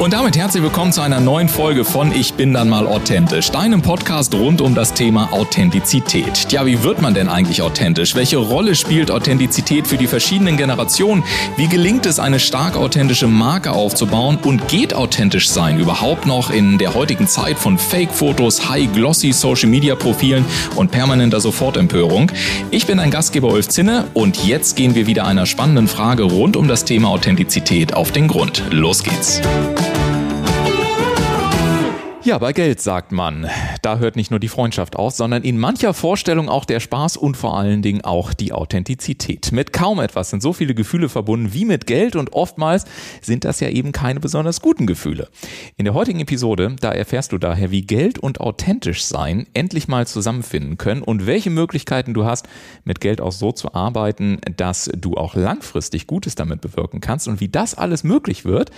Und damit herzlich willkommen zu einer neuen Folge von Ich bin dann mal authentisch, deinem Podcast rund um das Thema Authentizität. Tja, wie wird man denn eigentlich authentisch? Welche Rolle spielt Authentizität für die verschiedenen Generationen? Wie gelingt es, eine stark authentische Marke aufzubauen? Und geht authentisch sein überhaupt noch in der heutigen Zeit von Fake-Fotos, High-Glossy Social-Media-Profilen und permanenter Sofortempörung? Ich bin ein Gastgeber Ulf Zinne und jetzt gehen wir wieder einer spannenden Frage rund um das Thema Authentizität auf den Grund. Los geht's. Ja, bei Geld sagt man, da hört nicht nur die Freundschaft auf, sondern in mancher Vorstellung auch der Spaß und vor allen Dingen auch die Authentizität. Mit kaum etwas sind so viele Gefühle verbunden wie mit Geld und oftmals sind das ja eben keine besonders guten Gefühle. In der heutigen Episode, da erfährst du daher, wie Geld und authentisch sein endlich mal zusammenfinden können und welche Möglichkeiten du hast, mit Geld auch so zu arbeiten, dass du auch langfristig Gutes damit bewirken kannst und wie das alles möglich wird,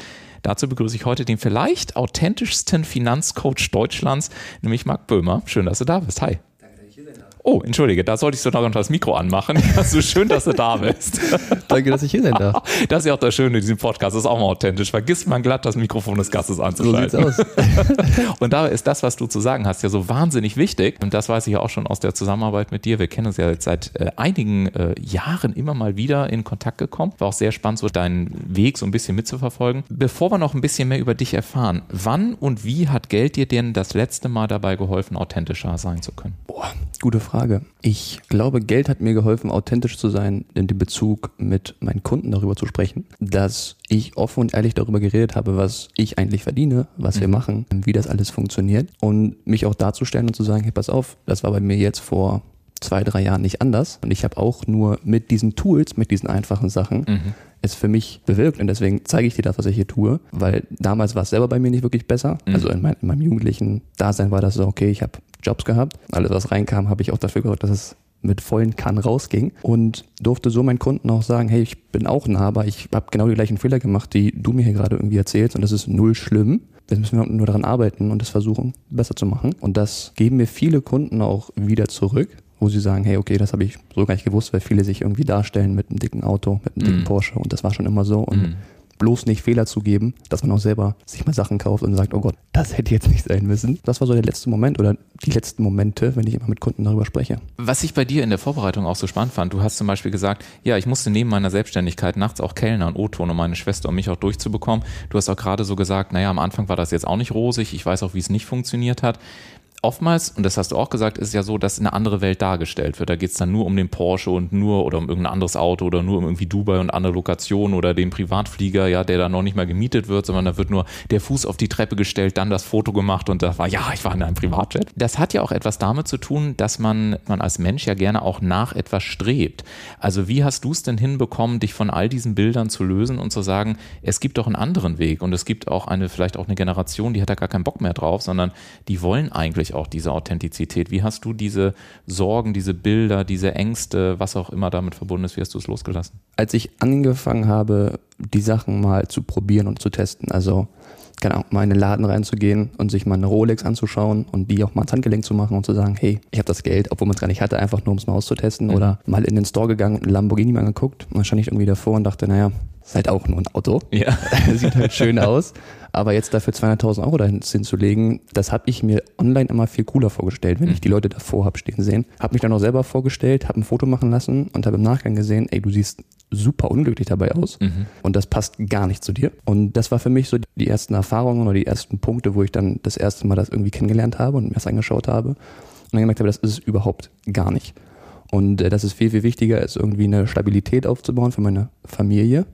Dazu begrüße ich heute den vielleicht authentischsten Finanzcoach Deutschlands, nämlich Marc Böhmer. Schön, dass du da bist. Hi. Oh, entschuldige, da sollte ich so noch das Mikro anmachen. So schön, dass du da bist. Danke, dass ich hier sein darf. Das ist ja auch das Schöne in diesem Podcast, das ist auch mal authentisch. Vergisst man glatt, das Mikrofon des Gastes anzuschalten. So sieht's aus. Und da ist das, was du zu sagen hast, ja so wahnsinnig wichtig. Und das weiß ich ja auch schon aus der Zusammenarbeit mit dir. Wir kennen uns ja jetzt seit äh, einigen äh, Jahren immer mal wieder in Kontakt gekommen. War auch sehr spannend, so deinen Weg so ein bisschen mitzuverfolgen. Bevor wir noch ein bisschen mehr über dich erfahren, wann und wie hat Geld dir denn das letzte Mal dabei geholfen, authentischer sein zu können? Boah, gute Frage. Frage. Ich glaube, Geld hat mir geholfen, authentisch zu sein, in dem Bezug mit meinen Kunden darüber zu sprechen, dass ich offen und ehrlich darüber geredet habe, was ich eigentlich verdiene, was mhm. wir machen, wie das alles funktioniert und mich auch darzustellen und zu sagen, hey, pass auf, das war bei mir jetzt vor zwei, drei Jahren nicht anders und ich habe auch nur mit diesen Tools, mit diesen einfachen Sachen mhm es für mich bewirkt und deswegen zeige ich dir das, was ich hier tue, weil damals war es selber bei mir nicht wirklich besser. Mhm. Also in, mein, in, meinem jugendlichen Dasein war das so, okay, ich habe Jobs gehabt. Alles, was reinkam, habe ich auch dafür gesorgt, dass es mit vollen Kann rausging und durfte so meinen Kunden auch sagen, hey, ich bin auch nah, aber ich habe genau die gleichen Fehler gemacht, die du mir hier gerade irgendwie erzählst und das ist null schlimm. Jetzt müssen wir nur daran arbeiten und das versuchen, besser zu machen. Und das geben mir viele Kunden auch wieder zurück, wo sie sagen, hey, okay, das habe ich so gar nicht gewusst, weil viele sich irgendwie darstellen mit einem dicken Auto, mit einem dicken mm. Porsche und das war schon immer so. Und mm bloß nicht Fehler zugeben, dass man auch selber sich mal Sachen kauft und sagt, oh Gott, das hätte jetzt nicht sein müssen. Das war so der letzte Moment oder die letzten Momente, wenn ich immer mit Kunden darüber spreche. Was ich bei dir in der Vorbereitung auch so spannend fand, du hast zum Beispiel gesagt, ja, ich musste neben meiner Selbstständigkeit nachts auch Kellner und O-Ton, um meine Schwester und mich auch durchzubekommen. Du hast auch gerade so gesagt, naja, am Anfang war das jetzt auch nicht rosig, ich weiß auch, wie es nicht funktioniert hat oftmals, und das hast du auch gesagt, ist ja so, dass eine andere Welt dargestellt wird. Da geht es dann nur um den Porsche und nur oder um irgendein anderes Auto oder nur um irgendwie Dubai und andere Lokationen oder den Privatflieger, ja, der da noch nicht mal gemietet wird, sondern da wird nur der Fuß auf die Treppe gestellt, dann das Foto gemacht und da war, ja, ich war in einem Privatjet. Das hat ja auch etwas damit zu tun, dass man, man als Mensch ja gerne auch nach etwas strebt. Also wie hast du es denn hinbekommen, dich von all diesen Bildern zu lösen und zu sagen, es gibt doch einen anderen Weg und es gibt auch eine, vielleicht auch eine Generation, die hat da gar keinen Bock mehr drauf, sondern die wollen eigentlich auch diese Authentizität. Wie hast du diese Sorgen, diese Bilder, diese Ängste, was auch immer damit verbunden ist, wie hast du es losgelassen? Als ich angefangen habe, die Sachen mal zu probieren und zu testen, also genau, mal in den Laden reinzugehen und sich mal eine Rolex anzuschauen und die auch mal ans Handgelenk zu machen und zu sagen, hey, ich habe das Geld, obwohl man es gar nicht hatte, einfach nur um es mal auszutesten mhm. oder mal in den Store gegangen und einen Lamborghini mal angeguckt und dann stand ich irgendwie davor und dachte, naja, ist halt auch nur ein Auto. Ja. Sieht halt schön aus. Aber jetzt dafür 200.000 Euro dahin hinzulegen, das habe ich mir online immer viel cooler vorgestellt, wenn mhm. ich die Leute davor habe stehen sehen. Habe mich dann auch selber vorgestellt, habe ein Foto machen lassen und habe im Nachgang gesehen, ey, du siehst super unglücklich dabei aus mhm. und das passt gar nicht zu dir. Und das war für mich so die ersten Erfahrungen oder die ersten Punkte, wo ich dann das erste Mal das irgendwie kennengelernt habe und mir das angeschaut habe und dann gemerkt habe, das ist es überhaupt gar nicht. Und äh, das ist viel, viel wichtiger, ist irgendwie eine Stabilität aufzubauen für meine Familie,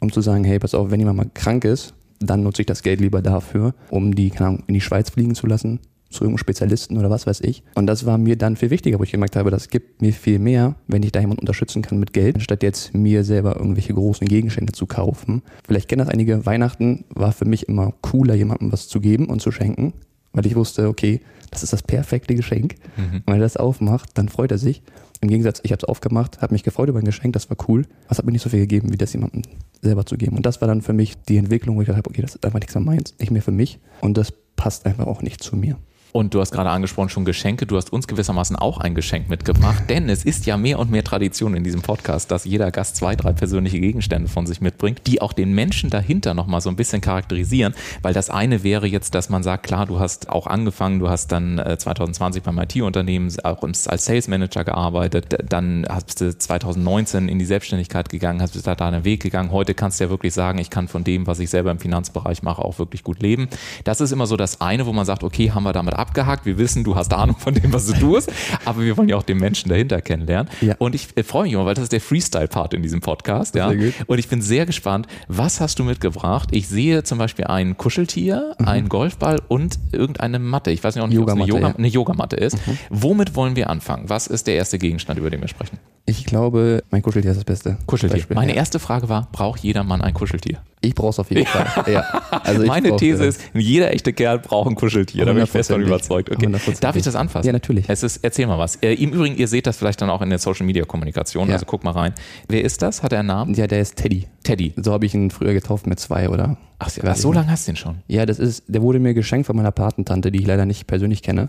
um zu sagen, hey, pass auf, wenn jemand mal krank ist, dann nutze ich das Geld lieber dafür, um die, keine Ahnung, in die Schweiz fliegen zu lassen, zu irgendeinem Spezialisten oder was weiß ich. Und das war mir dann viel wichtiger, wo ich gemerkt habe, das gibt mir viel mehr, wenn ich da jemanden unterstützen kann mit Geld, anstatt jetzt mir selber irgendwelche großen Gegenstände zu kaufen. Vielleicht kennen das einige, Weihnachten war für mich immer cooler, jemandem was zu geben und zu schenken, weil ich wusste, okay, das ist das perfekte Geschenk. Mhm. Und wenn er das aufmacht, dann freut er sich. Im Gegensatz, ich habe es aufgemacht, habe mich gefreut über ein Geschenk, das war cool. Was hat mir nicht so viel gegeben, wie das jemandem selber zu geben. Und das war dann für mich die Entwicklung, wo ich dachte, okay, das ist einfach nichts mehr meins, nicht mehr für mich. Und das passt einfach auch nicht zu mir. Und du hast gerade angesprochen schon Geschenke. Du hast uns gewissermaßen auch ein Geschenk mitgebracht, denn es ist ja mehr und mehr Tradition in diesem Podcast, dass jeder Gast zwei, drei persönliche Gegenstände von sich mitbringt, die auch den Menschen dahinter nochmal so ein bisschen charakterisieren. Weil das eine wäre jetzt, dass man sagt, klar, du hast auch angefangen, du hast dann 2020 beim IT-Unternehmen auch als Sales Manager gearbeitet, dann hast du 2019 in die Selbstständigkeit gegangen, hast da deinen Weg gegangen. Heute kannst du ja wirklich sagen, ich kann von dem, was ich selber im Finanzbereich mache, auch wirklich gut leben. Das ist immer so das eine, wo man sagt, okay, haben wir damit abgehakt. Wir wissen, du hast Ahnung von dem, was du tust, aber wir wollen ja auch den Menschen dahinter kennenlernen. Ja. Und ich äh, freue mich immer, weil das ist der Freestyle-Part in diesem Podcast. Ja. Und ich bin sehr gespannt, was hast du mitgebracht? Ich sehe zum Beispiel ein Kuscheltier, mhm. einen Golfball und irgendeine Matte. Ich weiß nicht, ob es eine, Yoga, ja. eine Yogamatte ist. Mhm. Womit wollen wir anfangen? Was ist der erste Gegenstand, über den wir sprechen? Ich glaube, mein Kuscheltier ist das Beste. Kuscheltier. Beispiel, Meine ja. erste Frage war, braucht jeder Mann ein Kuscheltier? Ich brauche es auf jeden Fall. Ja. Also Meine These ist, jeder echte Kerl braucht ein Kuscheltier. Da bin ich fest von überzeugt. Okay. Darf ich das anfassen? Ja, natürlich. Es ist, erzähl mal was. Äh, Im Übrigen, ihr seht das vielleicht dann auch in der Social Media Kommunikation. Ja. Also guck mal rein. Wer ist das? Hat er einen Namen? Ja, der ist Teddy. Teddy. So habe ich ihn früher getauft mit zwei oder. Ach, so lange hast du den schon? Ja, das ist, der wurde mir geschenkt von meiner Patentante, die ich leider nicht persönlich kenne.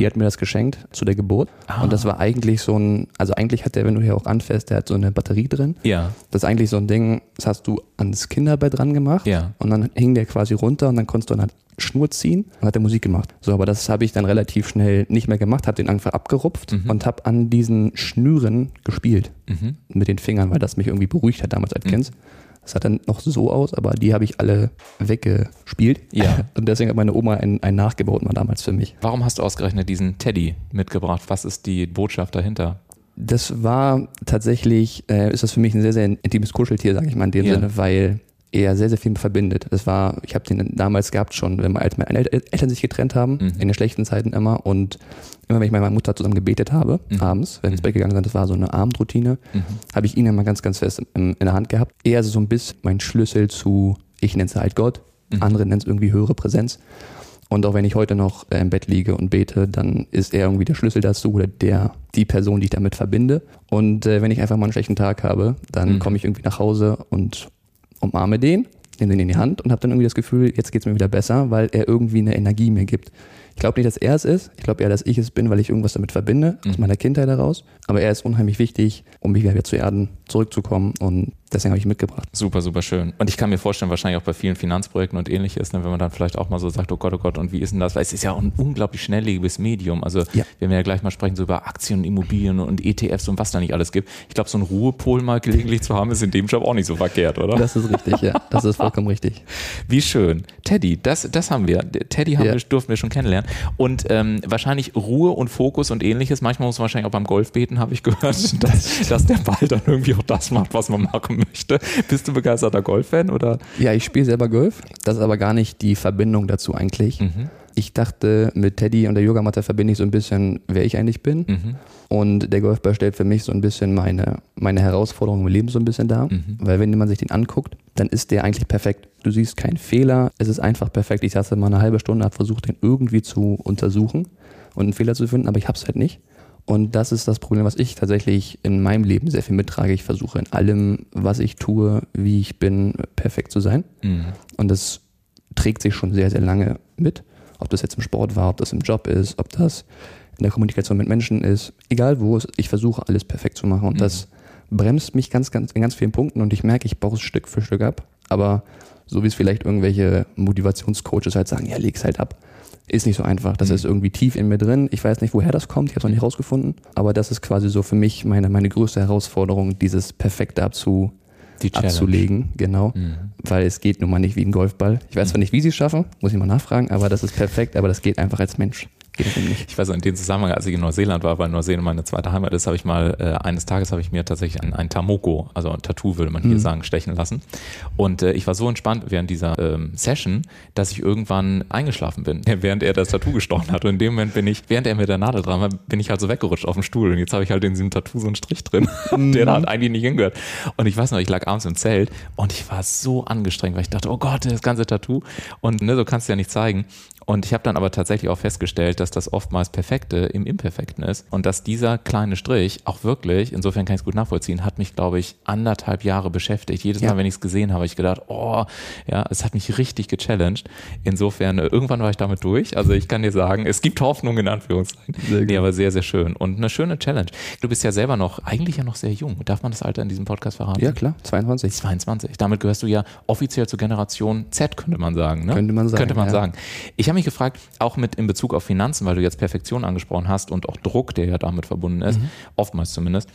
Die hat mir das geschenkt zu der Geburt. Ah. Und das war eigentlich so ein, also eigentlich hat der, wenn du hier auch anfährst, der hat so eine Batterie drin. Ja. Das ist eigentlich so ein Ding, das hast du ans Kinderbett dran gemacht. Ja. Und dann hing der quasi runter und dann konntest du dann Schnur ziehen und hat der Musik gemacht. So, aber das habe ich dann relativ schnell nicht mehr gemacht, habe den einfach abgerupft mhm. und habe an diesen Schnüren gespielt mhm. mit den Fingern, weil das mich irgendwie beruhigt hat damals als mhm. Kind. Das sah dann noch so aus, aber die habe ich alle weggespielt. Ja. Und deswegen hat meine Oma einen, einen nachgebaut mal damals für mich. Warum hast du ausgerechnet diesen Teddy mitgebracht? Was ist die Botschaft dahinter? Das war tatsächlich, äh, ist das für mich ein sehr, sehr intimes Kuscheltier, sage ich mal in dem ja. Sinne, weil er sehr, sehr viel verbindet. Das war, ich habe den damals gehabt schon, wenn meine Eltern sich getrennt haben, mhm. in den schlechten Zeiten immer und immer wenn ich mit meiner Mutter zusammen gebetet habe, mhm. abends, wenn wir ins mhm. Bett gegangen sind, das war so eine Abendroutine, mhm. habe ich ihn immer ganz, ganz fest in, in der Hand gehabt. Er ist so ein bisschen mein Schlüssel zu, ich nenne es halt Gott, mhm. andere nennen es irgendwie höhere Präsenz. Und auch wenn ich heute noch äh, im Bett liege und bete, dann ist er irgendwie der Schlüssel dazu oder der, die Person, die ich damit verbinde. Und äh, wenn ich einfach mal einen schlechten Tag habe, dann mhm. komme ich irgendwie nach Hause und umarme den, nehme den in die Hand und habe dann irgendwie das Gefühl, jetzt geht es mir wieder besser, weil er irgendwie eine Energie mir gibt. Ich glaube nicht, dass er es ist. Ich glaube eher, dass ich es bin, weil ich irgendwas damit verbinde, mhm. aus meiner Kindheit heraus. Aber er ist unheimlich wichtig, um mich wieder zu erden, zurückzukommen. Und deswegen habe ich mitgebracht. Super, super schön. Und ich kann mir vorstellen, wahrscheinlich auch bei vielen Finanzprojekten und ähnliches, ne, wenn man dann vielleicht auch mal so sagt, oh Gott, oh Gott, und wie ist denn das? Weil es ist ja auch ein unglaublich schnelllebiges Medium. Also ja. wir werden ja gleich mal sprechen so über Aktien, Immobilien und ETFs und was da nicht alles gibt. Ich glaube, so ein Ruhepol mal gelegentlich zu haben, ist in dem Job auch nicht so verkehrt, oder? Das ist richtig, ja. Das ist vollkommen richtig. Wie schön. Teddy, das, das haben wir. Teddy haben ja. wir, durften wir schon kennenlernen. Und ähm, wahrscheinlich Ruhe und Fokus und ähnliches. Manchmal muss man wahrscheinlich auch beim Golf beten, habe ich gehört, dass, dass der Ball dann irgendwie auch das macht, was man machen möchte. Bist du begeisterter Golf-Fan oder? Ja, ich spiele selber Golf. Das ist aber gar nicht die Verbindung dazu eigentlich. Mhm. Ich dachte, mit Teddy und der Yogamatte verbinde ich so ein bisschen, wer ich eigentlich bin. Mhm. Und der Golfball stellt für mich so ein bisschen meine, meine Herausforderung im Leben so ein bisschen dar. Mhm. Weil wenn man sich den anguckt, dann ist der eigentlich perfekt. Du siehst keinen Fehler. Es ist einfach perfekt. Ich saß mal eine halbe Stunde, habe versucht, den irgendwie zu untersuchen und einen Fehler zu finden, aber ich habe es halt nicht. Und das ist das Problem, was ich tatsächlich in meinem Leben sehr viel mittrage. Ich versuche in allem, was ich tue, wie ich bin, perfekt zu sein. Mhm. Und das trägt sich schon sehr, sehr lange mit. Ob das jetzt im Sport war, ob das im Job ist, ob das in der Kommunikation mit Menschen ist. Egal wo es, ich versuche alles perfekt zu machen. Und mhm. das bremst mich ganz, ganz, in ganz vielen Punkten. Und ich merke, ich baue es Stück für Stück ab. Aber so wie es vielleicht irgendwelche Motivationscoaches halt sagen, ja, leg's halt ab ist nicht so einfach. Das mhm. ist irgendwie tief in mir drin. Ich weiß nicht, woher das kommt. Ich habe es noch nicht rausgefunden. Aber das ist quasi so für mich meine, meine größte Herausforderung, dieses Perfekte abzu, abzulegen. Genau. Mhm. Weil es geht nun mal nicht wie ein Golfball. Ich weiß zwar nicht, wie sie es schaffen, muss ich mal nachfragen, aber das ist perfekt, aber das geht einfach als Mensch. Ich weiß in dem Zusammenhang, als ich in Neuseeland war, weil Neuseeland meine zweite Heimat ist, habe ich mal, äh, eines Tages habe ich mir tatsächlich ein, ein Tamoko, also ein Tattoo würde man hier mhm. sagen, stechen lassen. Und äh, ich war so entspannt während dieser ähm, Session, dass ich irgendwann eingeschlafen bin, während er das Tattoo gestochen hat. Und in dem Moment bin ich, während er mit der Nadel dran war, bin ich halt so weggerutscht auf dem Stuhl. Und jetzt habe ich halt in diesem Tattoo so einen Strich drin, mhm. der da halt eigentlich nicht hingehört. Und ich weiß noch, ich lag abends im Zelt und ich war so angestrengt, weil ich dachte, oh Gott, das ganze Tattoo. Und ne, so kannst du ja nicht zeigen. Und ich habe dann aber tatsächlich auch festgestellt, dass das oftmals Perfekte im Imperfekten ist und dass dieser kleine Strich auch wirklich, insofern kann ich es gut nachvollziehen, hat mich, glaube ich, anderthalb Jahre beschäftigt. Jedes ja. Mal, wenn ich es gesehen habe, habe ich gedacht, oh, ja, es hat mich richtig gechallenged. Insofern, äh, irgendwann war ich damit durch. Also ich kann dir sagen, es gibt Hoffnung in Anführungszeichen. Sehr nee, aber sehr, sehr schön. Und eine schöne Challenge. Du bist ja selber noch, eigentlich ja noch sehr jung. Darf man das Alter in diesem Podcast verraten? Ja, klar, 22. 22. Damit gehörst du ja offiziell zur Generation Z, könnte man sagen. Ne? Könnte man sagen. Könnte man ja. sagen. Ich habe mich gefragt, auch mit in Bezug auf Finanzen, weil du jetzt Perfektion angesprochen hast und auch Druck, der ja damit verbunden ist, mhm. oftmals zumindest.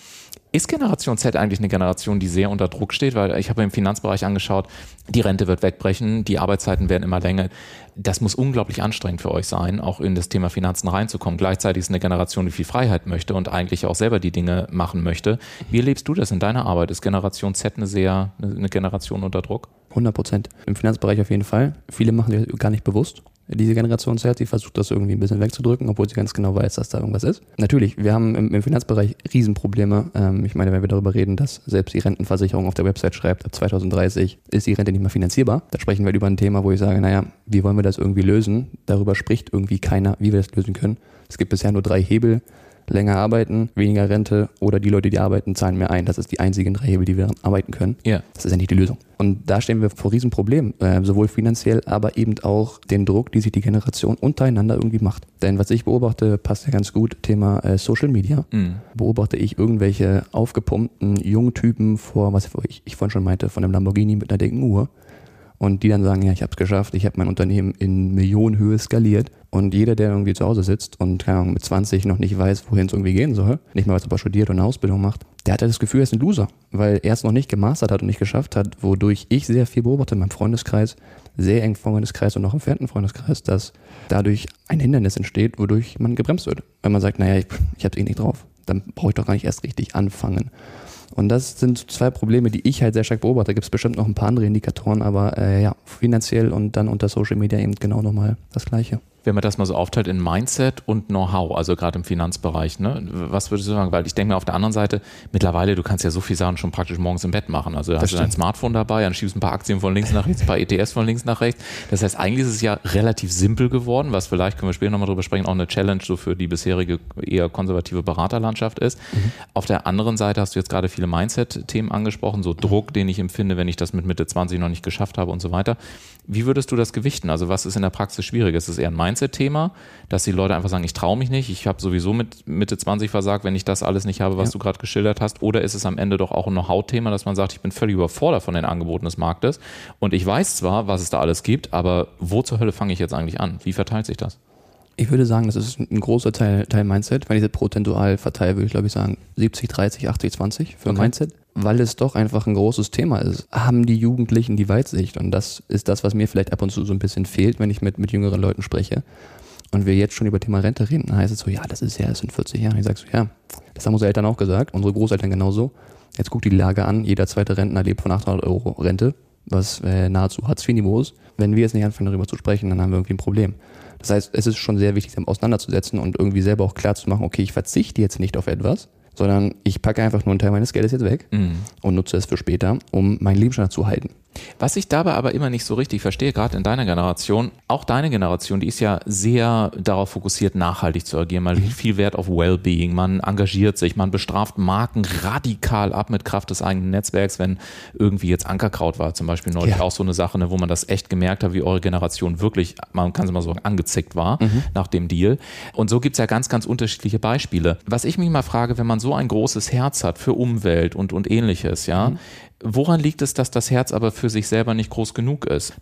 Ist Generation Z eigentlich eine Generation, die sehr unter Druck steht? Weil ich habe im Finanzbereich angeschaut, die Rente wird wegbrechen, die Arbeitszeiten werden immer länger. Das muss unglaublich anstrengend für euch sein, auch in das Thema Finanzen reinzukommen. Gleichzeitig ist eine Generation, die viel Freiheit möchte und eigentlich auch selber die Dinge machen möchte. Wie erlebst du das in deiner Arbeit? Ist Generation Z eine sehr, eine Generation unter Druck? 100 Prozent. Im Finanzbereich auf jeden Fall. Viele machen das gar nicht bewusst diese Generation Z, die versucht das irgendwie ein bisschen wegzudrücken, obwohl sie ganz genau weiß, dass da irgendwas ist. Natürlich, wir haben im, im Finanzbereich Riesenprobleme. Ähm, ich meine, wenn wir darüber reden, dass selbst die Rentenversicherung auf der Website schreibt, ab 2030 ist die Rente nicht mehr finanzierbar, da sprechen wir über ein Thema, wo ich sage, naja, wie wollen wir das irgendwie lösen? Darüber spricht irgendwie keiner, wie wir das lösen können. Es gibt bisher nur drei Hebel länger arbeiten, weniger Rente oder die Leute, die arbeiten, zahlen mehr ein. Das ist die einzigen drei Hebel, die wir arbeiten können. Ja. Das ist ja nicht die Lösung. Und da stehen wir vor Riesenproblemen, äh, sowohl finanziell, aber eben auch den Druck, die sich die Generation untereinander irgendwie macht. Denn was ich beobachte, passt ja ganz gut, Thema äh, Social Media. Mhm. Beobachte ich irgendwelche aufgepumpten jungen Typen vor, was ich, ich vorhin schon meinte, von einem Lamborghini mit einer dicken Uhr und die dann sagen, ja, ich habe es geschafft, ich habe mein Unternehmen in Millionenhöhe skaliert und jeder, der irgendwie zu Hause sitzt und keine Ahnung, mit 20 noch nicht weiß, wohin es irgendwie gehen soll, nicht mal was er studiert und eine Ausbildung macht, der hat halt das Gefühl, er ist ein Loser, weil er es noch nicht gemastert hat und nicht geschafft hat, wodurch ich sehr viel beobachte in meinem Freundeskreis, sehr eng Freundeskreis und auch im entfernten Freundeskreis, dass dadurch ein Hindernis entsteht, wodurch man gebremst wird. Wenn man sagt, naja, ich, ich habe eh nicht drauf, dann brauche ich doch gar nicht erst richtig anfangen. Und das sind zwei Probleme, die ich halt sehr stark beobachte. Da gibt es bestimmt noch ein paar andere Indikatoren, aber äh, ja, finanziell und dann unter Social Media eben genau nochmal das Gleiche wenn man das mal so aufteilt in Mindset und Know-how, also gerade im Finanzbereich, ne? Was würdest du sagen? Weil ich denke mir auf der anderen Seite, mittlerweile, du kannst ja so viel Sachen schon praktisch morgens im Bett machen. Also da hast du dein Smartphone dabei, dann schiebst ein paar Aktien von links nach rechts, ein paar ETS von links nach rechts. Das heißt, eigentlich ist es ja relativ simpel geworden, was vielleicht, können wir später nochmal drüber sprechen, auch eine Challenge so für die bisherige eher konservative Beraterlandschaft ist. Mhm. Auf der anderen Seite hast du jetzt gerade viele Mindset-Themen angesprochen, so Druck, den ich empfinde, wenn ich das mit Mitte 20 noch nicht geschafft habe und so weiter. Wie würdest du das gewichten? Also was ist in der Praxis schwierig? Ist es eher ein Mindset-Thema, dass die Leute einfach sagen, ich traue mich nicht, ich habe sowieso mit Mitte 20 versagt, wenn ich das alles nicht habe, was ja. du gerade geschildert hast? Oder ist es am Ende doch auch ein Know-how-Thema, dass man sagt, ich bin völlig überfordert von den Angeboten des Marktes und ich weiß zwar, was es da alles gibt, aber wo zur Hölle fange ich jetzt eigentlich an? Wie verteilt sich das? Ich würde sagen, das ist ein großer Teil, Teil Mindset. Wenn ich das prozentual verteile, würde ich glaube ich sagen 70, 30, 80, 20 für okay. Mindset weil es doch einfach ein großes Thema ist, haben die Jugendlichen die Weitsicht. Und das ist das, was mir vielleicht ab und zu so ein bisschen fehlt, wenn ich mit, mit jüngeren Leuten spreche. Und wir jetzt schon über Thema Rente reden, dann heißt es so, ja, das ist ja, das sind 40 Jahre. Ich sage so, ja, das haben unsere Eltern auch gesagt, unsere Großeltern genauso. Jetzt guckt die Lage an, jeder zweite Rentner lebt von 800 Euro Rente, was äh, nahezu Hartz-IV-Niveau ist. Wenn wir jetzt nicht anfangen, darüber zu sprechen, dann haben wir irgendwie ein Problem. Das heißt, es ist schon sehr wichtig, sich auseinanderzusetzen und irgendwie selber auch klar zu machen, okay, ich verzichte jetzt nicht auf etwas, sondern ich packe einfach nur einen Teil meines Geldes jetzt weg mhm. und nutze es für später, um meinen Lebensstandard zu halten. Was ich dabei aber immer nicht so richtig verstehe, gerade in deiner Generation, auch deine Generation, die ist ja sehr darauf fokussiert, nachhaltig zu agieren. Man legt viel Wert auf Wellbeing, man engagiert sich, man bestraft Marken radikal ab mit Kraft des eigenen Netzwerks, wenn irgendwie jetzt Ankerkraut war, zum Beispiel neulich ja. auch so eine Sache, ne, wo man das echt gemerkt hat, wie eure Generation wirklich, man kann es mal sagen, angezickt war mhm. nach dem Deal. Und so gibt es ja ganz, ganz unterschiedliche Beispiele. Was ich mich mal frage, wenn man so ein großes Herz hat für Umwelt und, und ähnliches, ja, mhm Woran liegt es, dass das Herz aber für sich selber nicht groß genug ist?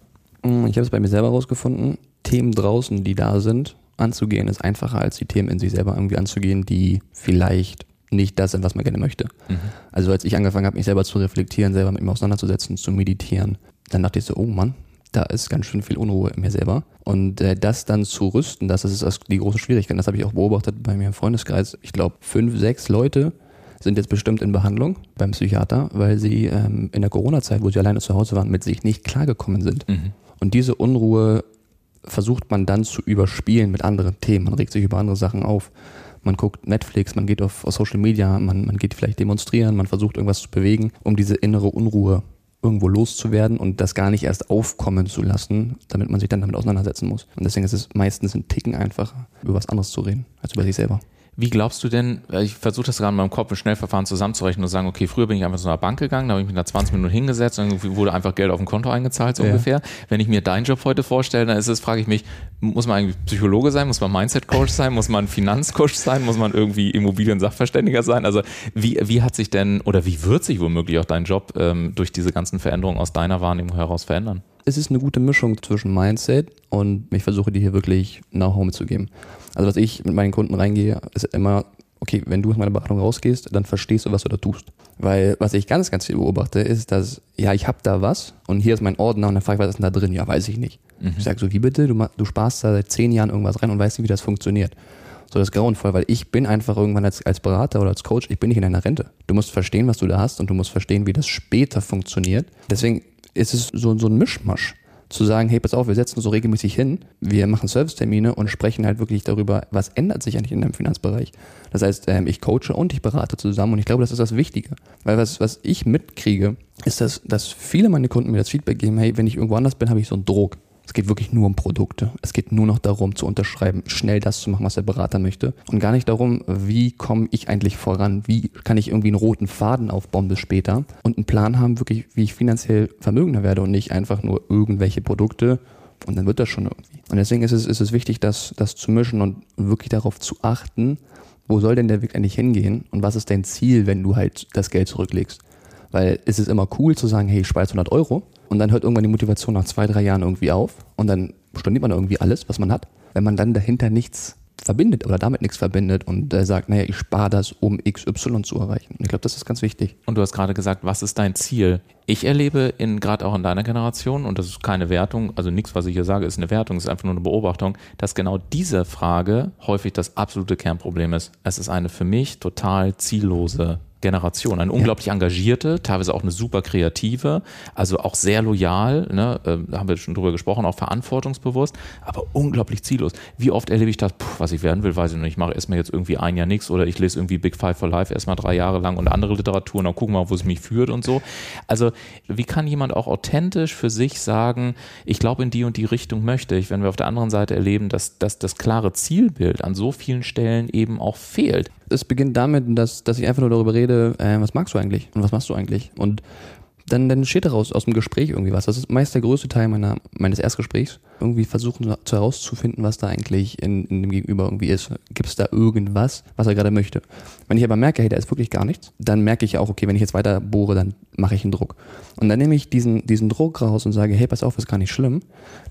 Mm, ich habe es bei mir selber rausgefunden. Themen draußen, die da sind, anzugehen, ist einfacher als die Themen in sich selber irgendwie anzugehen, die vielleicht nicht das sind, was man gerne möchte. Mhm. Also als ich angefangen habe, mich selber zu reflektieren, selber mit mir auseinanderzusetzen, zu meditieren, dann dachte ich so, oh Mann, da ist ganz schön viel Unruhe in mir selber. Und äh, das dann zu rüsten, das ist die große Schwierigkeit. Das habe ich auch beobachtet bei mir im Freundeskreis. Ich glaube, fünf, sechs Leute, sind jetzt bestimmt in Behandlung beim Psychiater, weil sie ähm, in der Corona-Zeit, wo sie alleine zu Hause waren, mit sich nicht klargekommen sind. Mhm. Und diese Unruhe versucht man dann zu überspielen mit anderen Themen. Man regt sich über andere Sachen auf. Man guckt Netflix, man geht auf, auf Social Media, man, man geht vielleicht demonstrieren, man versucht irgendwas zu bewegen, um diese innere Unruhe irgendwo loszuwerden und das gar nicht erst aufkommen zu lassen, damit man sich dann damit auseinandersetzen muss. Und deswegen ist es meistens ein Ticken einfacher, über was anderes zu reden, als über sich selber. Wie glaubst du denn, ich versuche das gerade in meinem Kopf im Schnellverfahren zusammenzurechnen und sagen, okay, früher bin ich einfach zu einer Bank gegangen, da habe ich mich da 20 Minuten hingesetzt und irgendwie wurde einfach Geld auf dem Konto eingezahlt, so ja. ungefähr. Wenn ich mir deinen Job heute vorstelle, dann ist es, frage ich mich, muss man eigentlich Psychologe sein, muss man Mindset-Coach sein, muss man Finanzcoach sein, muss man irgendwie Immobilien-Sachverständiger sein? Also wie, wie hat sich denn oder wie wird sich womöglich auch dein Job ähm, durch diese ganzen Veränderungen aus deiner Wahrnehmung heraus verändern? Es ist eine gute Mischung zwischen Mindset und ich versuche dir hier wirklich Know-how mitzugeben. Also was ich mit meinen Kunden reingehe, ist immer, okay, wenn du aus meiner Beratung rausgehst, dann verstehst du, was du da tust. Weil was ich ganz, ganz viel beobachte, ist, dass, ja, ich habe da was und hier ist mein Ordner und dann frage ich, was ist denn da drin? Ja, weiß ich nicht. Mhm. Ich sage so, wie bitte? Du, du sparst da seit zehn Jahren irgendwas rein und weißt nicht, wie das funktioniert. So, das ist grauenvoll, weil ich bin einfach irgendwann als, als Berater oder als Coach, ich bin nicht in einer Rente. Du musst verstehen, was du da hast und du musst verstehen, wie das später funktioniert. Deswegen ist es so, so ein Mischmasch zu sagen, hey, pass auf, wir setzen uns so regelmäßig hin, wir machen Servicetermine und sprechen halt wirklich darüber, was ändert sich eigentlich in deinem Finanzbereich. Das heißt, ähm, ich coache und ich berate zusammen und ich glaube, das ist das Wichtige. Weil was, was ich mitkriege, ist, dass, dass viele meine Kunden mir das Feedback geben, hey, wenn ich irgendwo anders bin, habe ich so einen Druck. Es geht wirklich nur um Produkte. Es geht nur noch darum, zu unterschreiben, schnell das zu machen, was der Berater möchte. Und gar nicht darum, wie komme ich eigentlich voran? Wie kann ich irgendwie einen roten Faden aufbauen bis später? Und einen Plan haben, wirklich, wie ich finanziell vermögender werde und nicht einfach nur irgendwelche Produkte und dann wird das schon irgendwie. Und deswegen ist es, ist es wichtig, das, das zu mischen und wirklich darauf zu achten, wo soll denn der Weg eigentlich hingehen und was ist dein Ziel, wenn du halt das Geld zurücklegst? Weil es ist immer cool zu sagen, hey, ich jetzt 100 Euro, und dann hört irgendwann die Motivation nach zwei, drei Jahren irgendwie auf und dann storniert man irgendwie alles, was man hat. Wenn man dann dahinter nichts verbindet oder damit nichts verbindet und äh, sagt, naja, ich spare das, um XY zu erreichen. Ich glaube, das ist ganz wichtig. Und du hast gerade gesagt, was ist dein Ziel? Ich erlebe in gerade auch in deiner Generation, und das ist keine Wertung, also nichts, was ich hier sage, ist eine Wertung, ist einfach nur eine Beobachtung, dass genau diese Frage häufig das absolute Kernproblem ist. Es ist eine für mich total ziellose Generation. Eine unglaublich ja. engagierte, teilweise auch eine super kreative, also auch sehr loyal, ne, äh, da haben wir schon drüber gesprochen, auch verantwortungsbewusst, aber unglaublich ziellos. Wie oft erlebe ich das, puh, was ich werden will, weiß ich nicht. Ich mache erstmal jetzt irgendwie ein Jahr nichts oder ich lese irgendwie Big Five for Life erstmal drei Jahre lang und andere Literatur und dann gucken wir mal, wo es mich führt und so. Also, wie kann jemand auch authentisch für sich sagen, ich glaube, in die und die Richtung möchte ich, wenn wir auf der anderen Seite erleben, dass, dass das klare Zielbild an so vielen Stellen eben auch fehlt es beginnt damit, dass, dass ich einfach nur darüber rede, äh, was magst du eigentlich und was machst du eigentlich? Und dann, dann steht daraus aus dem Gespräch irgendwie was. Das ist meist der größte Teil meiner, meines Erstgesprächs. Irgendwie versuchen zu herauszufinden, was da eigentlich in, in dem Gegenüber irgendwie ist. Gibt es da irgendwas, was er gerade möchte? Wenn ich aber merke, hey, da ist wirklich gar nichts, dann merke ich auch, okay, wenn ich jetzt weiter bohre, dann mache ich einen Druck. Und dann nehme ich diesen, diesen Druck raus und sage, hey, pass auf, ist gar nicht schlimm.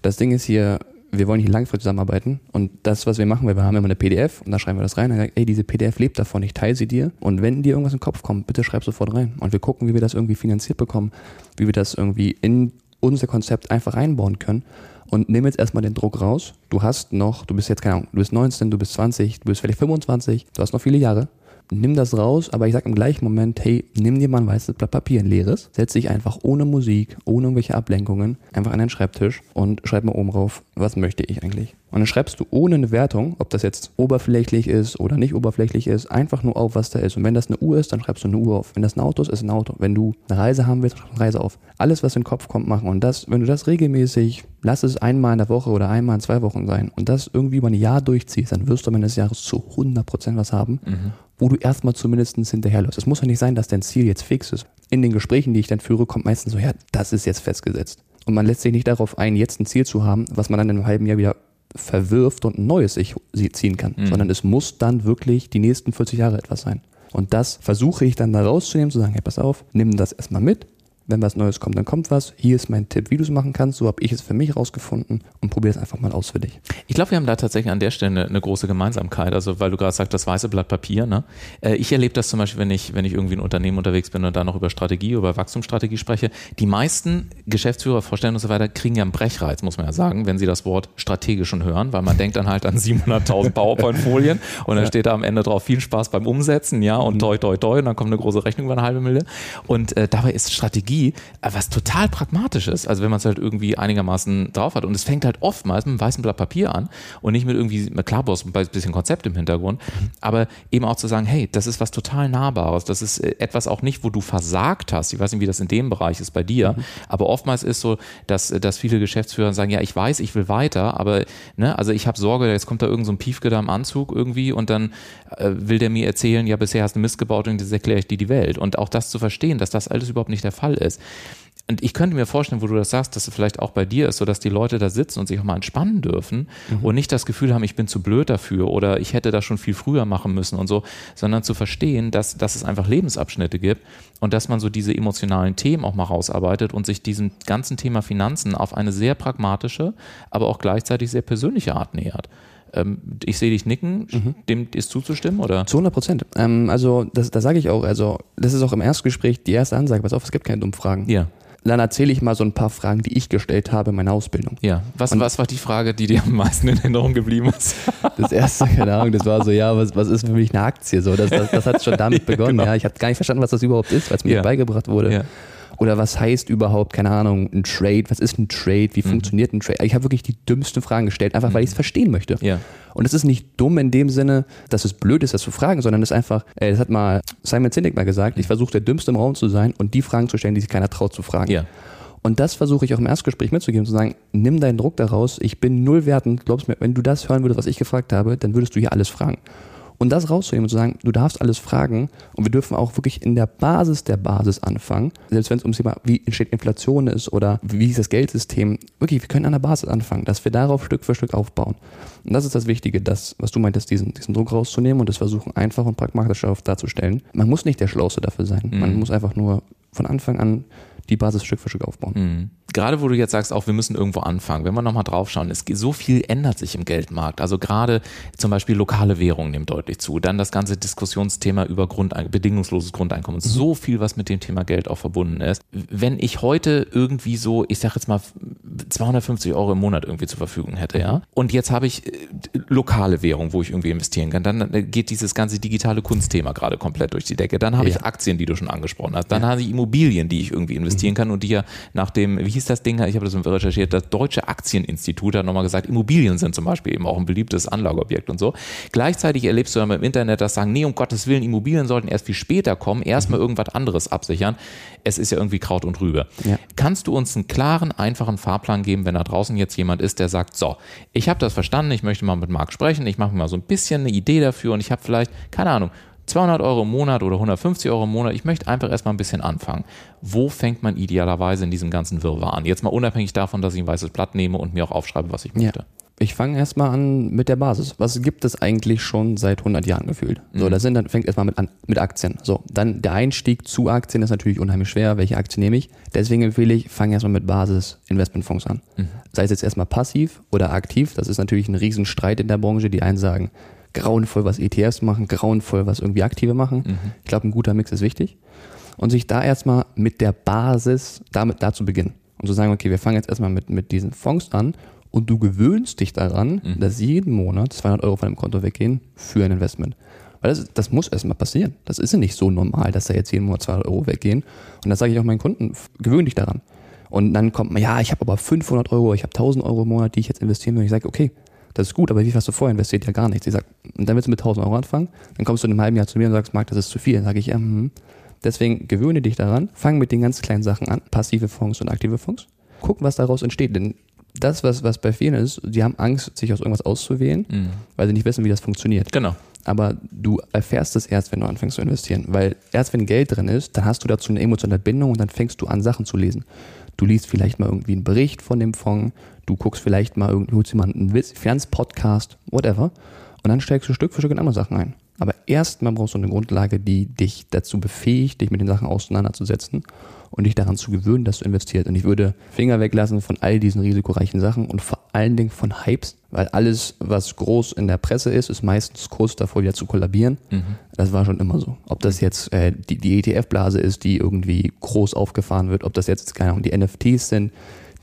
Das Ding ist hier, wir wollen hier langfristig zusammenarbeiten und das, was wir machen, wir haben immer eine PDF und da schreiben wir das rein und sagen, ey, diese PDF lebt davon, ich teile sie dir und wenn dir irgendwas in den Kopf kommt, bitte schreib sofort rein und wir gucken, wie wir das irgendwie finanziert bekommen, wie wir das irgendwie in unser Konzept einfach einbauen können und nimm jetzt erstmal den Druck raus. Du hast noch, du bist jetzt keine Ahnung, du bist 19, du bist 20, du bist vielleicht 25, du hast noch viele Jahre nimm das raus, aber ich sag im gleichen Moment, hey, nimm dir mal ein weißes Blatt Papier, ein leeres, setz dich einfach ohne Musik, ohne irgendwelche Ablenkungen, einfach an den Schreibtisch und schreib mal oben drauf, was möchte ich eigentlich. Und dann schreibst du ohne eine Wertung, ob das jetzt oberflächlich ist oder nicht oberflächlich ist, einfach nur auf, was da ist. Und wenn das eine Uhr ist, dann schreibst du eine Uhr auf. Wenn das ein Auto ist, ist ein Auto. Wenn du eine Reise haben willst, schreibst du eine Reise auf. Alles, was in den Kopf kommt, machen. Und das, wenn du das regelmäßig, lass es einmal in der Woche oder einmal in zwei Wochen sein und das irgendwie über ein Jahr durchziehst, dann wirst du am Ende des Jahres zu 100% was haben, mhm. Wo du erstmal zumindest hinterherläufst. Es muss ja nicht sein, dass dein Ziel jetzt fix ist. In den Gesprächen, die ich dann führe, kommt meistens so, ja, das ist jetzt festgesetzt. Und man lässt sich nicht darauf ein, jetzt ein Ziel zu haben, was man dann in einem halben Jahr wieder verwirft und ein neues sich ziehen kann, mhm. sondern es muss dann wirklich die nächsten 40 Jahre etwas sein. Und das versuche ich dann da rauszunehmen, zu sagen, hey, pass auf, nimm das erstmal mit, wenn was Neues kommt, dann kommt was. Hier ist mein Tipp, wie du es machen kannst. So habe ich es für mich rausgefunden und probiere es einfach mal aus für dich. Ich glaube, wir haben da tatsächlich an der Stelle eine, eine große Gemeinsamkeit. Also, weil du gerade sagst, das weiße Blatt Papier. Ne? Äh, ich erlebe das zum Beispiel, wenn ich, wenn ich irgendwie in ein Unternehmen unterwegs bin und da noch über Strategie, über Wachstumsstrategie spreche. Die meisten Geschäftsführer, Vorstellen und so weiter kriegen ja einen Brechreiz, muss man ja sagen, wenn sie das Wort strategisch schon hören, weil man denkt dann halt an 700.000 PowerPoint-Folien und dann steht da am Ende drauf viel Spaß beim Umsetzen, ja, und toi, toi, toi, und dann kommt eine große Rechnung über eine halbe Million. Und äh, dabei ist Strategie Strategie, äh, was total pragmatisch ist. Also wenn man es halt irgendwie einigermaßen drauf hat. Und es fängt halt oftmals mit einem weißen Blatt Papier an und nicht mit irgendwie, klar, brauchst ein bisschen Konzept im Hintergrund, aber eben auch zu sagen, hey, das ist was total Nahbares. Das ist äh, etwas auch nicht, wo du versagt hast. Ich weiß nicht, wie das in dem Bereich ist bei dir, mhm. aber oftmals ist so, dass, dass viele Geschäftsführer sagen, ja, ich weiß, ich will weiter, aber ne, also ich habe Sorge, jetzt kommt da irgend so ein Piefke da im Anzug irgendwie und dann äh, will der mir erzählen, ja, bisher hast du Mist gebaut und jetzt erkläre ich dir die Welt. Und auch das zu verstehen, dass das alles überhaupt nicht der Fall ist. Und ich könnte mir vorstellen, wo du das sagst, dass es vielleicht auch bei dir ist, so dass die Leute da sitzen und sich auch mal entspannen dürfen mhm. und nicht das Gefühl haben, ich bin zu blöd dafür oder ich hätte das schon viel früher machen müssen und so, sondern zu verstehen, dass, dass es einfach Lebensabschnitte gibt und dass man so diese emotionalen Themen auch mal rausarbeitet und sich diesem ganzen Thema Finanzen auf eine sehr pragmatische, aber auch gleichzeitig sehr persönliche Art nähert. Ähm, ich sehe dich nicken, mhm. dem ist zuzustimmen, oder? Zu 100 Prozent. Ähm, also, das, da sage ich auch, also, das ist auch im Erstgespräch die erste Ansage. Pass auf, es gibt keine dummen Fragen. Ja. Dann erzähle ich mal so ein paar Fragen, die ich gestellt habe in meiner Ausbildung. Ja. Was, was war die Frage, die dir am meisten in Erinnerung geblieben ist? Das erste, keine Ahnung, das war so, ja, was, was ist für mich eine Aktie? So, das, das, das hat schon damit begonnen. genau. Ja, ich habe gar nicht verstanden, was das überhaupt ist, weil es mir ja. beigebracht wurde. Ja. Oder was heißt überhaupt, keine Ahnung, ein Trade? Was ist ein Trade? Wie mhm. funktioniert ein Trade? Ich habe wirklich die dümmsten Fragen gestellt, einfach weil ich es mhm. verstehen möchte. Ja. Und es ist nicht dumm in dem Sinne, dass es blöd ist, das zu fragen, sondern es ist einfach, äh, das hat mal Simon Sinek mal gesagt, ich versuche der Dümmste im Raum zu sein und die Fragen zu stellen, die sich keiner traut zu fragen. Ja. Und das versuche ich auch im Erstgespräch mitzugeben, zu sagen, nimm deinen Druck daraus, ich bin null wertend, glaubst mir, wenn du das hören würdest, was ich gefragt habe, dann würdest du hier alles fragen. Und das rauszunehmen und zu sagen, du darfst alles fragen und wir dürfen auch wirklich in der Basis der Basis anfangen. Selbst wenn es ums Thema, wie entsteht Inflation ist oder wie ist das Geldsystem, wirklich, wir können an der Basis anfangen, dass wir darauf Stück für Stück aufbauen. Und das ist das Wichtige, das, was du meintest, diesen, diesen Druck rauszunehmen und das versuchen einfach und pragmatisch darzustellen. Man muss nicht der Schlauste dafür sein. Mhm. Man muss einfach nur von Anfang an die Basis Stück für Stück aufbauen. Mhm. Gerade wo du jetzt sagst, auch wir müssen irgendwo anfangen, wenn wir nochmal draufschauen, es, so viel ändert sich im Geldmarkt. Also gerade zum Beispiel lokale Währungen nehmen deutlich zu. Dann das ganze Diskussionsthema über Grundein bedingungsloses Grundeinkommen. Mhm. So viel, was mit dem Thema Geld auch verbunden ist. Wenn ich heute irgendwie so, ich sag jetzt mal 250 Euro im Monat irgendwie zur Verfügung hätte, ja, und jetzt habe ich äh, lokale Währung, wo ich irgendwie investieren kann, dann äh, geht dieses ganze digitale Kunstthema gerade komplett durch die Decke. Dann habe ja. ich Aktien, die du schon angesprochen hast. Dann ja. habe ich Immobilien, die ich irgendwie investieren investieren kann und die ja nach dem, wie hieß das Ding, ich habe das recherchiert, das Deutsche Aktieninstitut hat nochmal gesagt, Immobilien sind zum Beispiel eben auch ein beliebtes Anlageobjekt und so. Gleichzeitig erlebst du dann im Internet, dass sagen, nee, um Gottes Willen, Immobilien sollten erst viel später kommen, erstmal mhm. irgendwas anderes absichern. Es ist ja irgendwie Kraut und Rübe. Ja. Kannst du uns einen klaren, einfachen Fahrplan geben, wenn da draußen jetzt jemand ist, der sagt, so, ich habe das verstanden, ich möchte mal mit Marc sprechen, ich mache mir mal so ein bisschen eine Idee dafür und ich habe vielleicht, keine Ahnung, 200 Euro im Monat oder 150 Euro im Monat, ich möchte einfach erstmal ein bisschen anfangen. Wo fängt man idealerweise in diesem ganzen Wirrwarr an? Jetzt mal unabhängig davon, dass ich ein weißes Blatt nehme und mir auch aufschreibe, was ich möchte. Ja. Ich fange erstmal an mit der Basis. Was gibt es eigentlich schon seit 100 Jahren gefühlt? So, mhm. das sind dann fängt erstmal mit an mit Aktien. So, dann der Einstieg zu Aktien ist natürlich unheimlich schwer. Welche Aktie nehme ich? Deswegen empfehle ich, fange erstmal mit Basis Investmentfonds an. Mhm. Sei es jetzt erstmal passiv oder aktiv. Das ist natürlich ein Riesenstreit in der Branche. Die einen sagen, grauenvoll, was ETFs machen, grauenvoll, was irgendwie Aktive machen. Mhm. Ich glaube, ein guter Mix ist wichtig. Und sich da erstmal mit der Basis damit da zu beginnen. Und zu sagen, okay, wir fangen jetzt erstmal mit, mit diesen Fonds an und du gewöhnst dich daran, mhm. dass jeden Monat 200 Euro von deinem Konto weggehen für ein Investment. Weil das, das muss erstmal passieren. Das ist ja nicht so normal, dass da jetzt jeden Monat 200 Euro weggehen. Und das sage ich auch meinen Kunden, gewöhn dich daran. Und dann kommt man, ja, ich habe aber 500 Euro, ich habe 1000 Euro im Monat, die ich jetzt investieren will. Und ich sage, okay, das ist gut, aber wie viel hast du vorher investiert? Ja, gar nichts. Ich sag, und dann willst du mit 1000 Euro anfangen, dann kommst du in einem halben Jahr zu mir und sagst, Marc, das ist zu viel. Dann sage ich, ja, hm. Deswegen gewöhne dich daran, fang mit den ganz kleinen Sachen an, passive Fonds und aktive Fonds. Guck, was daraus entsteht. Denn das, was, was bei vielen ist, die haben Angst, sich aus irgendwas auszuwählen, mhm. weil sie nicht wissen, wie das funktioniert. Genau. Aber du erfährst es erst, wenn du anfängst zu investieren. Weil erst wenn Geld drin ist, dann hast du dazu eine emotionale Bindung und dann fängst du an, Sachen zu lesen. Du liest vielleicht mal irgendwie einen Bericht von dem Fonds, du guckst vielleicht mal, holst jemanden whatever. Und dann steigst du Stück für Stück in andere Sachen ein. Aber erstmal brauchst du eine Grundlage, die dich dazu befähigt, dich mit den Sachen auseinanderzusetzen und dich daran zu gewöhnen, dass du investierst. Und ich würde Finger weglassen von all diesen risikoreichen Sachen und vor allen Dingen von Hypes, weil alles, was groß in der Presse ist, ist meistens kurz davor wieder zu kollabieren. Mhm. Das war schon immer so. Ob das jetzt äh, die, die ETF-Blase ist, die irgendwie groß aufgefahren wird, ob das jetzt, keine Ahnung, die NFTs sind,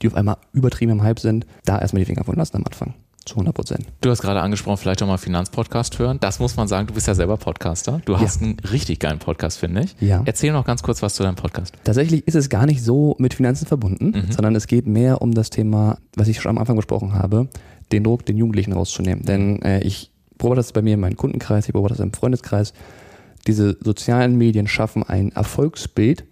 die auf einmal übertrieben im Hype sind, da erstmal die Finger von lassen am Anfang. Zu 100 Prozent. Du hast gerade angesprochen, vielleicht auch mal Finanzpodcast hören. Das muss man sagen, du bist ja selber Podcaster. Du hast ja. einen richtig geilen Podcast, finde ich. Ja. Erzähl noch ganz kurz was zu deinem Podcast. Tatsächlich ist es gar nicht so mit Finanzen verbunden, mhm. sondern es geht mehr um das Thema, was ich schon am Anfang besprochen habe, den Druck den Jugendlichen rauszunehmen. Denn äh, ich beobachte das bei mir in meinem Kundenkreis, ich beobachte das im Freundeskreis. Diese sozialen Medien schaffen ein Erfolgsbild,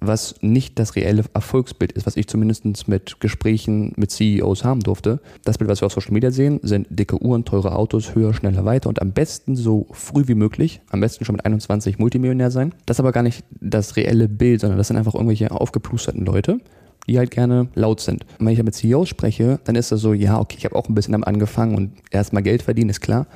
was nicht das reelle Erfolgsbild ist, was ich zumindest mit Gesprächen mit CEOs haben durfte. Das Bild, was wir auf Social Media sehen, sind dicke Uhren, teure Autos, höher, schneller, weiter und am besten so früh wie möglich, am besten schon mit 21 Multimillionär sein. Das ist aber gar nicht das reelle Bild, sondern das sind einfach irgendwelche aufgeplusterten Leute, die halt gerne laut sind. Und wenn ich mit CEOs spreche, dann ist das so, ja, okay, ich habe auch ein bisschen damit angefangen und erstmal Geld verdienen, ist klar.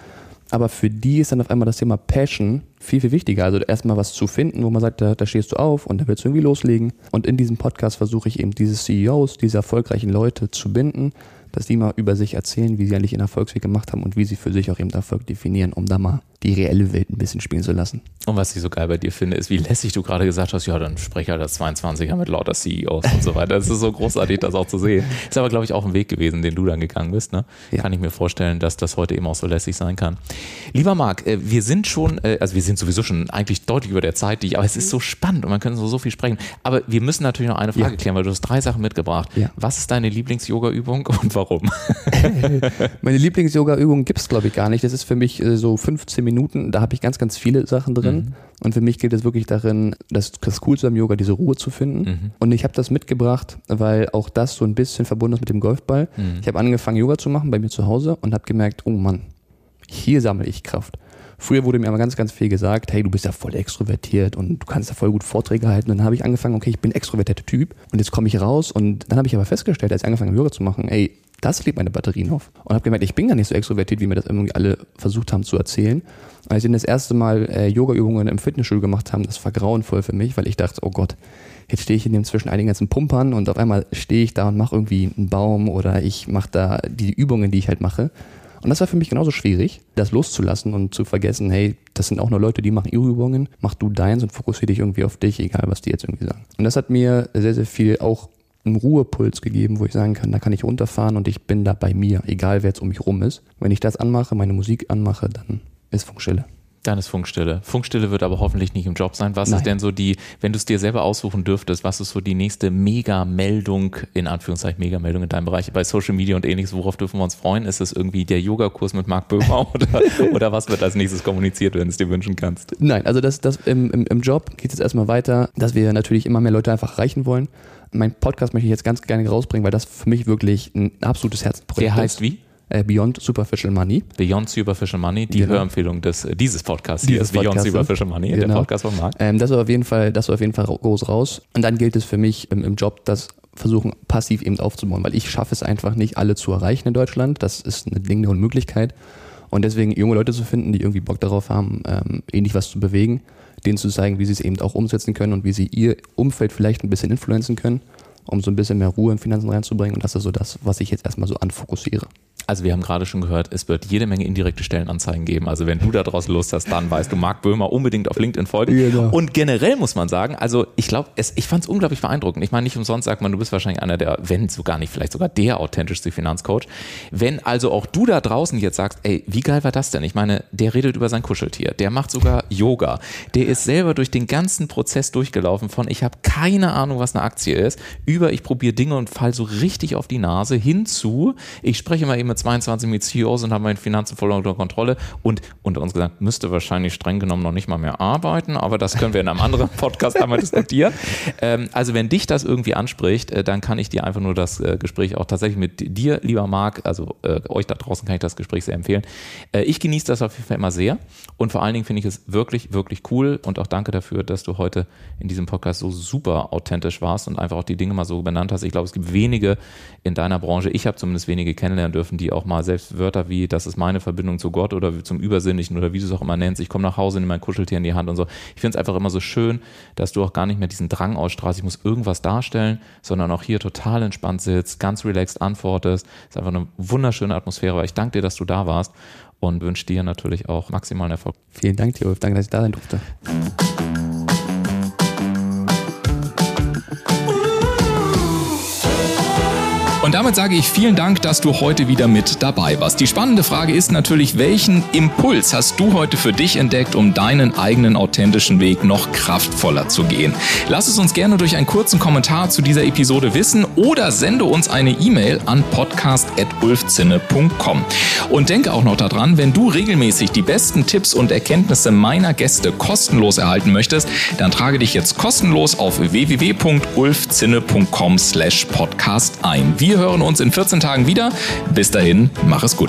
Aber für die ist dann auf einmal das Thema Passion viel, viel wichtiger. Also erstmal was zu finden, wo man sagt, da, da stehst du auf und da willst du irgendwie loslegen. Und in diesem Podcast versuche ich eben diese CEOs, diese erfolgreichen Leute zu binden, dass die mal über sich erzählen, wie sie eigentlich ihren Erfolgsweg gemacht haben und wie sie für sich auch eben Erfolg definieren, um da mal die reelle Welt ein bisschen spielen zu lassen. Und was ich so geil bei dir finde, ist, wie lässig du gerade gesagt hast, ja, dann spreche halt als 22er mit lauter CEOs und so weiter. Das ist so großartig, das auch zu sehen. Ist aber, glaube ich, auch ein Weg gewesen, den du dann gegangen bist. Ne? Ja. Kann ich mir vorstellen, dass das heute eben auch so lässig sein kann. Lieber Marc, äh, wir sind schon, äh, also wir sind sowieso schon eigentlich deutlich über der Zeit, die, aber es ist so spannend und man kann so, so viel sprechen. Aber wir müssen natürlich noch eine Frage ja. klären, weil du hast drei Sachen mitgebracht. Ja. Was ist deine Lieblings-Yoga-Übung und warum? Meine Lieblings-Yoga-Übung gibt es, glaube ich, gar nicht. Das ist für mich äh, so 15 Minuten. Da habe ich ganz, ganz viele Sachen drin. Mhm. Und für mich geht es wirklich darin, das, das Coolste am Yoga, diese Ruhe zu finden. Mhm. Und ich habe das mitgebracht, weil auch das so ein bisschen verbunden ist mit dem Golfball. Mhm. Ich habe angefangen, Yoga zu machen bei mir zu Hause und habe gemerkt, oh Mann, hier sammle ich Kraft. Früher wurde mir aber ganz, ganz viel gesagt, hey, du bist ja voll extrovertiert und du kannst ja voll gut Vorträge halten. Und dann habe ich angefangen, okay, ich bin extrovertierter Typ und jetzt komme ich raus und dann habe ich aber festgestellt, als ich angefangen habe, Yoga zu machen, ey, das lebt meine Batterien auf. Und habe gemerkt, ich bin gar nicht so extrovertiert, wie mir das irgendwie alle versucht haben zu erzählen. Als wir das erste Mal äh, Yoga-Übungen im Fitnessstudio gemacht haben, das war grauenvoll für mich, weil ich dachte, oh Gott, jetzt stehe ich in dem zwischen einigen ganzen Pumpern und auf einmal stehe ich da und mache irgendwie einen Baum oder ich mache da die Übungen, die ich halt mache. Und das war für mich genauso schwierig, das loszulassen und zu vergessen, hey, das sind auch nur Leute, die machen ihre Übungen, mach du deins und fokussiere dich irgendwie auf dich, egal was die jetzt irgendwie sagen. Und das hat mir sehr, sehr viel auch einen Ruhepuls gegeben, wo ich sagen kann, da kann ich runterfahren und ich bin da bei mir, egal wer jetzt um mich rum ist. Wenn ich das anmache, meine Musik anmache, dann ist Funkstille. Dann ist Funkstille. Funkstille wird aber hoffentlich nicht im Job sein. Was Nein. ist denn so die, wenn du es dir selber aussuchen dürftest, was ist so die nächste Mega-Meldung, in Anführungszeichen Mega-Meldung in deinem Bereich, bei Social Media und ähnliches, worauf dürfen wir uns freuen? Ist es irgendwie der Yoga-Kurs mit Marc Böhmer oder, oder was wird als nächstes kommuniziert, wenn du es dir wünschen kannst? Nein, also das, das im, im, im Job geht es jetzt erstmal weiter, dass wir natürlich immer mehr Leute einfach erreichen wollen. Mein Podcast möchte ich jetzt ganz gerne rausbringen, weil das für mich wirklich ein absolutes Herzensprojekt ist. Der heißt wie? Äh, Beyond Superficial Money. Beyond Superficial Money, die genau. Hörempfehlung des, äh, dieses Podcasts hier ist Beyond Superficial Money, genau. der Podcast von Marc. Ähm, das war auf jeden Fall, das war auf jeden Fall groß raus. Und dann gilt es für mich im, im Job, das versuchen passiv eben aufzubauen, weil ich schaffe es einfach nicht, alle zu erreichen in Deutschland. Das ist eine Ding der Unmöglichkeit. Und deswegen junge Leute zu finden, die irgendwie Bock darauf haben, ähm, ähnlich was zu bewegen, denen zu zeigen, wie sie es eben auch umsetzen können und wie sie ihr Umfeld vielleicht ein bisschen influenzen können, um so ein bisschen mehr Ruhe in Finanzen reinzubringen. Und das ist so das, was ich jetzt erstmal so anfokussiere. Also wir haben gerade schon gehört, es wird jede Menge indirekte Stellenanzeigen geben. Also wenn du da draußen Lust hast, dann weißt du, Marc Böhmer unbedingt auf LinkedIn folgen. Genau. Und generell muss man sagen, also ich glaube, ich fand es unglaublich beeindruckend. Ich meine, nicht umsonst sagt man, du bist wahrscheinlich einer der, wenn sogar nicht, vielleicht sogar der authentischste Finanzcoach. Wenn also auch du da draußen jetzt sagst, ey, wie geil war das denn? Ich meine, der redet über sein Kuscheltier, der macht sogar Yoga, der ist selber durch den ganzen Prozess durchgelaufen von, ich habe keine Ahnung, was eine Aktie ist, über ich probiere Dinge und fall so richtig auf die Nase hinzu, ich spreche mal eben mit 22 mit CEOs und haben meine Finanzen voll unter Kontrolle und unter uns gesagt, müsste wahrscheinlich streng genommen noch nicht mal mehr arbeiten, aber das können wir in einem anderen Podcast einmal diskutieren. Ähm, also wenn dich das irgendwie anspricht, äh, dann kann ich dir einfach nur das äh, Gespräch auch tatsächlich mit dir, lieber Marc, also äh, euch da draußen kann ich das Gespräch sehr empfehlen. Äh, ich genieße das auf jeden Fall immer sehr und vor allen Dingen finde ich es wirklich, wirklich cool und auch danke dafür, dass du heute in diesem Podcast so super authentisch warst und einfach auch die Dinge mal so benannt hast. Ich glaube, es gibt wenige in deiner Branche, ich habe zumindest wenige kennenlernen dürfen, die auch mal selbst Wörter wie, das ist meine Verbindung zu Gott oder zum Übersinnlichen oder wie du es auch immer nennst, ich komme nach Hause, nehme mein Kuscheltier in die Hand und so. Ich finde es einfach immer so schön, dass du auch gar nicht mehr diesen Drang ausstrahlst, ich muss irgendwas darstellen, sondern auch hier total entspannt sitzt, ganz relaxed antwortest. Ist einfach eine wunderschöne Atmosphäre, weil ich danke dir, dass du da warst und wünsche dir natürlich auch maximalen Erfolg. Vielen Dank, dir, Danke, dass ich da sein durfte. Und damit sage ich vielen Dank, dass du heute wieder mit dabei warst. Die spannende Frage ist natürlich, welchen Impuls hast du heute für dich entdeckt, um deinen eigenen authentischen Weg noch kraftvoller zu gehen? Lass es uns gerne durch einen kurzen Kommentar zu dieser Episode wissen oder sende uns eine E-Mail an podcast.ulfzinne.com. Und denke auch noch daran, wenn du regelmäßig die besten Tipps und Erkenntnisse meiner Gäste kostenlos erhalten möchtest, dann trage dich jetzt kostenlos auf www.ulfzinne.com slash podcast ein. Wir hören uns in 14 Tagen wieder. Bis dahin, mach es gut.